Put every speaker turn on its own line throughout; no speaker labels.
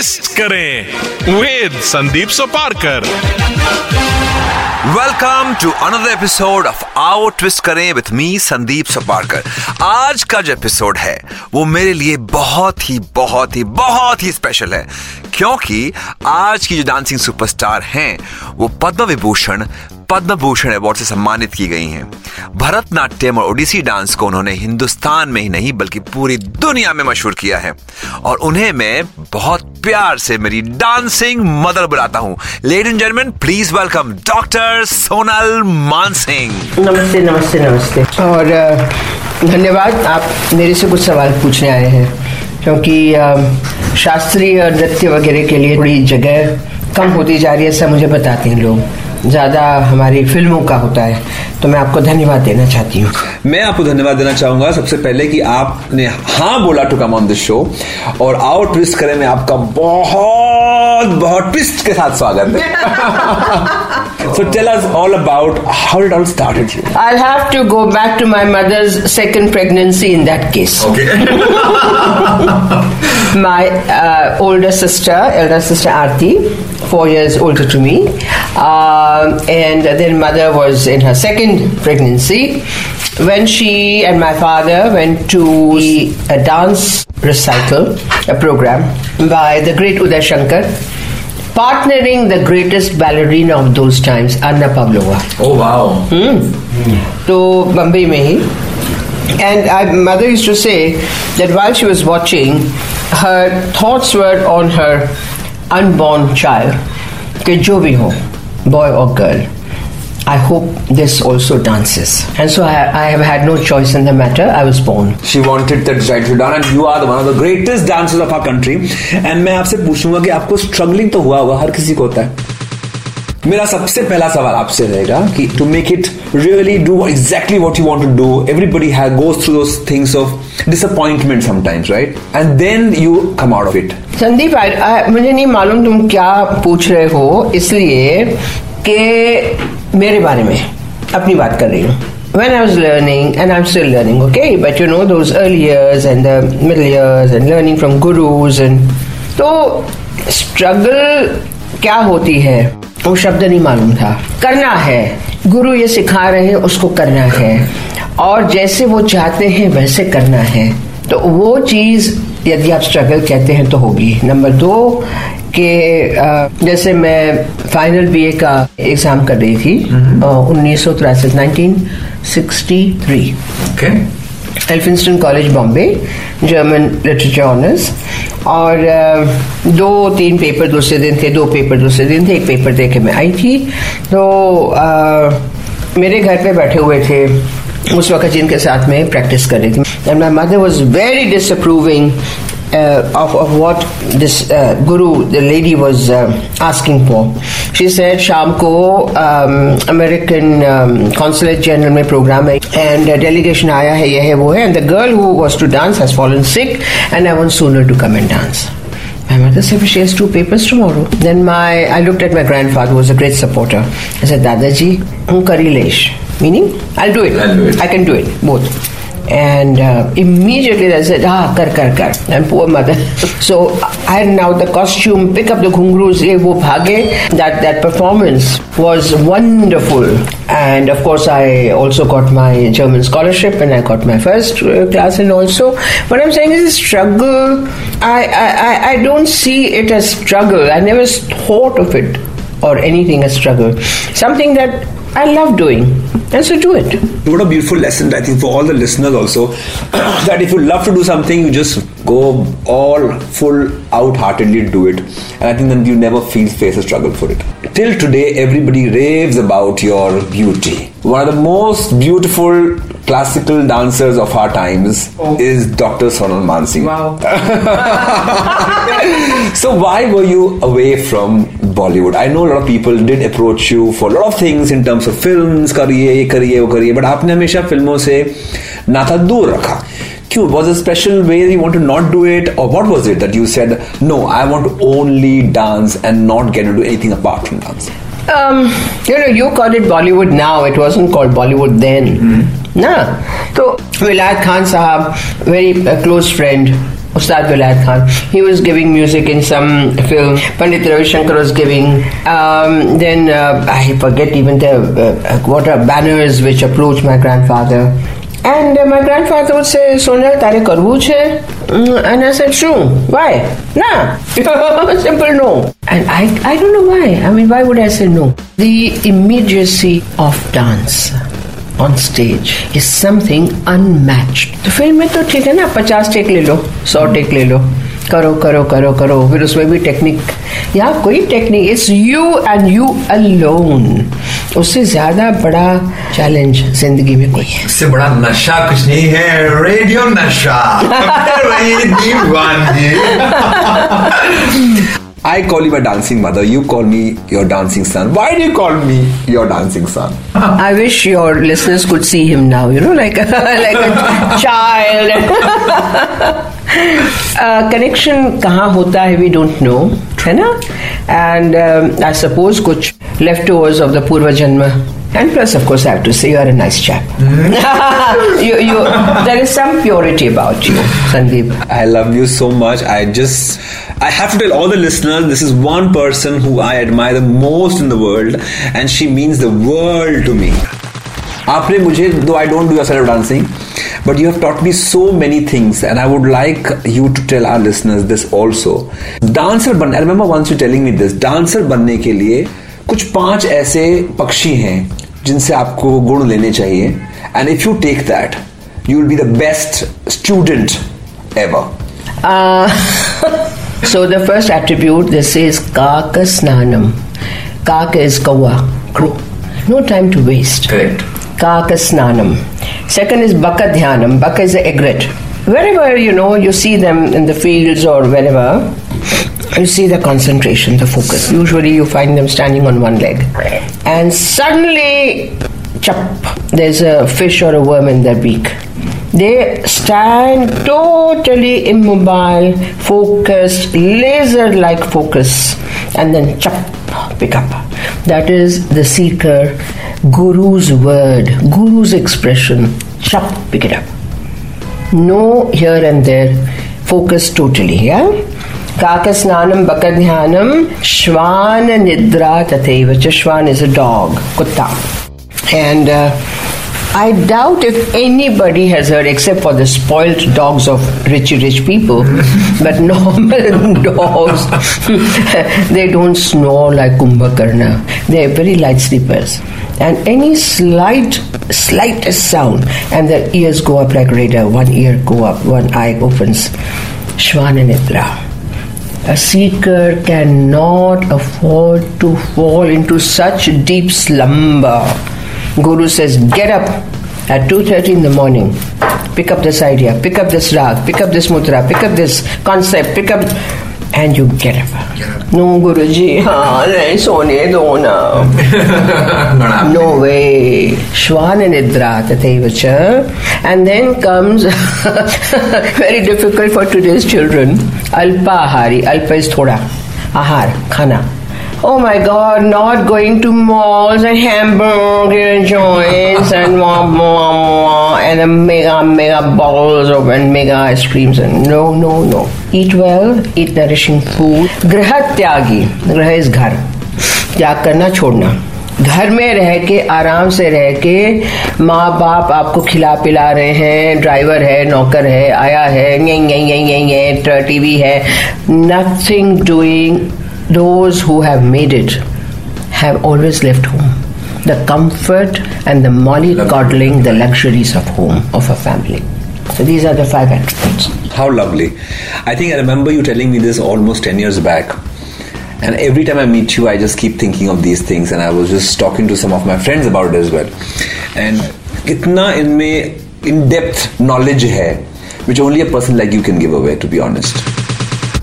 twist करें with Sandeep Soparkar
welcome to another episode of आओ twist करें with me Sandeep Soparkar आज का जो एपिसोड है, वो मेरे लिए बहुत ही बहुत ही बहुत ही स्पेशल है। क्योंकि आज की जो डांसिंग सुपरस्टार हैं, वो पद्म विभूषण पद्म भूषण अवार्ड से सम्मानित की गई हैं। भरतनाट्यम और ओडिसी डांस को उन्होंने हिंदुस्तान में ही नहीं, बल्कि पूरी दुनिया में मशहूर किया है। और उन्हें मैं बहुत प्यार से मेरी डांसिंग मदर बुलाता हूँ। Ladies and gentleman please welcome doctor Sonal Mansingh
namaste namaste namaste. और धन्यवाद, आप मेरे से कुछ सवाल पूछने आए हैं। क्योंकि शास्त्रीय नृत्य वगैरह के लिए थोड़ी जगह कम होती जा रही है, ऐसा मुझे बताते हैं लोग। ज़्यादा हमारी फ़िल्मों का होता है तो मैं आपको धन्यवाद देना चाहती हूँ।
मैं आपको धन्यवाद देना चाहूँगा सबसे पहले कि आपने हाँ बोला to come on this show और आओ ट्विस्ट करें में आपका बहुत बहुत ट्विस्ट के साथ स्वागत है। So tell us all about how did all started you
I'll have to go back to my mother's second pregnancy in that case. my uh, older sister, elder sister Arti, four years older to me, um, and then mother was in her second pregnancy when she and my father went to a dance recital, a program by the great Uday Shankar. Partnering the greatest ballerina of those times, Anna Pavlova.
Oh wow
तो बम्बई में ही and I, mother used to say that while she was watching her thoughts were on her unborn child कि जो भी हो boy or girl I hope this also dances and so I, I have had no choice in the matter I was born
she wanted that child to dance and you are one of the greatest dancers of our country and मैं आपसे पूछूंगा कि आपको struggling तो हुआ होगा हर किसी को होता है मेरा सबसे पहला सवाल आपसे रहेगा कि to make it really do exactly what you want to do everybody has goes through those things of disappointment sometimes right and then you come out
of it Sandeep मुझे नहीं मालूम तुम क्या पूछ रहे हो इसलिए कि मेरे बारे में अपनी बात कर रही हूँ। When I was learning, and I'm still learning, okay, but you know those early years and the middle years and learning from gurus and तो struggle क्या होती है? वो शब्द नहीं मालूम था। करना है। गुरु ये सिखा रहे हैं उसको करना है। और जैसे वो चाहते हैं वैसे करना है। तो वो चीज़ यदि आप स्ट्रगल कहते हैं तो होगी। नंबर दो कि जैसे मैं फाइनल बीए का एग्ज़ाम कर रही थी उन्नीस सौ तिरासी nineteen sixty three
okay
Elphinstone college Bombay German literature honours और दो तीन पेपर दूसरे दिन थे दो पेपर दूसरे दिन थे एक पेपर दे के मैं आई थी। तो आ, मेरे घर पे बैठे हुए थे उस वक्त जिनके साथ में प्रैक्टिस कर रही थी। And my mother was very disapproving Uh, of, of what this uh, guru, the lady was uh, asking for. She said, Shamko, um, American um, Consulate General may program and delegation aya hai, ye hai, wo hai, and the girl who was to dance has fallen sick and I want Sonal to come and dance. My mother said, she has two papers tomorrow. Then my, I looked at my grandfather who was a great supporter. I said, Dadaji, hum kari leish. Meaning, I'll do it. I can do it, both. And uh, immediately they said, ah, kar, kar, kar. And poor mother. so I now the costume, pick up the ghungroos, ye wo bhage. That, that performance was wonderful. And of course, I also got my German scholarship and I got my first uh, class in also. What I'm saying is struggle. I, I- I don't see it as struggle. I never thought of it or anything as struggle. Something that I love doing. And so do it.
What a beautiful lesson, I think, for all the listeners also. that if you love to do something, you just go all full out heartedly do it. And I think then you never feel face a struggle for it. Till today, everybody raves about your beauty. One of the most beautiful classical dancers of our times oh. is Dr. Sonal Mansingh.
Wow.
so why were you away from Bollywood? I know a lot of people did approach you for a lot of things in terms of films, करिए ये करिए वो करिए but आपने हमेशा फिल्मों से नाता दूर रखा क्यों was a special way you want to not do it or what was it that you said no I want to only dance and not get into anything apart from dance
Um, you know, you call it Bollywood now. It wasn't called Bollywood then. Nah. So, Vilayat Khan Sahab, very uh, close friend, Ustad Vilayat Khan, he was giving music in some film. Pandit Ravi Shankar was giving. Um, then, uh, I forget even the uh, what are banners which approached my grandfather. And uh, my grandfather would say, tare karvu chhe? Mm, And I said, true. Why? Nah. Simple no. And I, I don't know why. I mean, why would I say no? The immediacy of dance on stage is something unmatched. तो film में तो ठीक है ना पचास take ले लो सौ take ले लो। करो करो करो करो फिर उसमें भी टेक्निक यहाँ कोई technique it's you and you alone उससे ज़्यादा बड़ा चैलेंज ज़िंदगी में कोई है।
इससे बड़ा नशा कुछ नहीं है रेडियो नशा।
I call you my dancing mother you call me your dancing son why do you call me your dancing son
I wish your listeners could see him now, you know, like like a child. uh, connection कहाँ होता है we don't know, है ना? And um, I suppose कुछ leftovers of the पूर्व जन्म. And plus, of course, I have to say you are a nice chap. you, you, there is some purity about you, Sandeep.
I love you so much. I just, I have to tell all the listeners this is one person who I admire the most in the world, and she means the world to me. आपने मुझे दो I don't do your self dancing but you have taught me so many things and I would like you to tell our listeners this also dancer बनने I remember once you telling me this dancer बनने के लिए कुछ पांच ऐसे पक्षी हैं जिनसे आपको गुण लेने चाहिए and if you take that you will be the best student ever
Uh, so the first attribute this is kaka snanam. Kaka is kawa, crow. No time to waste.
Correct.
Kaka snanam. Second is baka dhyanam. Baka is the egret. Wherever you know you see them in the fields or wherever, you see the concentration, the focus. Usually you find them standing on one leg, and suddenly, chap, there's a fish or a worm in their beak. They stand totally immobile, focused, laser like focus, and then chop, pick up. That is the seeker, Guru's word, Guru's expression. chop, pick it up. No here and there, focus totally, yeah? Kakasnanam bakadhyanam shvana nidra tateva. Shvan is a dog, kutta. And uh, I doubt if anybody has heard, except for the spoilt dogs of rich, rich people, but normal dogs, they don't snore like Kumbhakarna. They are very light sleepers. And any slight, slightest sound, and their ears go up like radar. One ear go up, one eye opens. Shvananitra. A seeker cannot afford to fall into such deep slumber. Guru says, get up at 2.30 in the morning. Pick up this idea, pick up this rag, pick up this mudra, pick up this concept, pick up... And you get up. No, Guruji, haan, I do na. no way. Shwana nidra tateva And then comes, very difficult for today's children, alpa hari. Alpa is thoda. Ahar, khana. Oh my God, not going to malls and hamburger joints and wah, wah, wah, and the mega, mega bottles of and mega ice creams. And no, no, no. Eat well, eat nourishing food. Graha tyagi. Graha is ghar. त्याग करना छोड़ना घर में रह के आराम से रह के माँ बाप आपको खिला पिला रहे हैं ड्राइवर है नौकर है आया है टीवी है nothing doing those who have made it have always left home. The comfort and the mollycoddling, the luxuries of home, of a family. So these are the five attributes.
How lovely. I think I remember you telling me this almost 10 years back. And every time I meet you, I just keep thinking of these things. And I was just talking to some of my friends about it as well. And kitna inme in-depth knowledge hai, which only a person like you can give away, to be honest.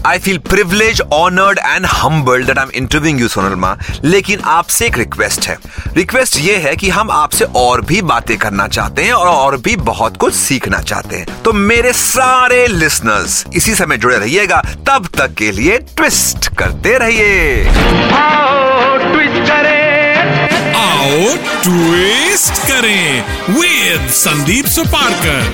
I feel privilege honoured and humbled that I am interviewing you Sonal Maa लेकिन आपसे एक request है। Request ये है कि हम आपसे और भी बातें करना चाहते हैं और और भी बहुत कुछ सीखना चाहते हैं। तो मेरे सारे लिसनर्स इसी समय जुड़े रहिएगा। तब तक के लिए ट्विस्ट करते रहिए।
आओ ट्विस्ट करें। विद संदीप सुपारकर।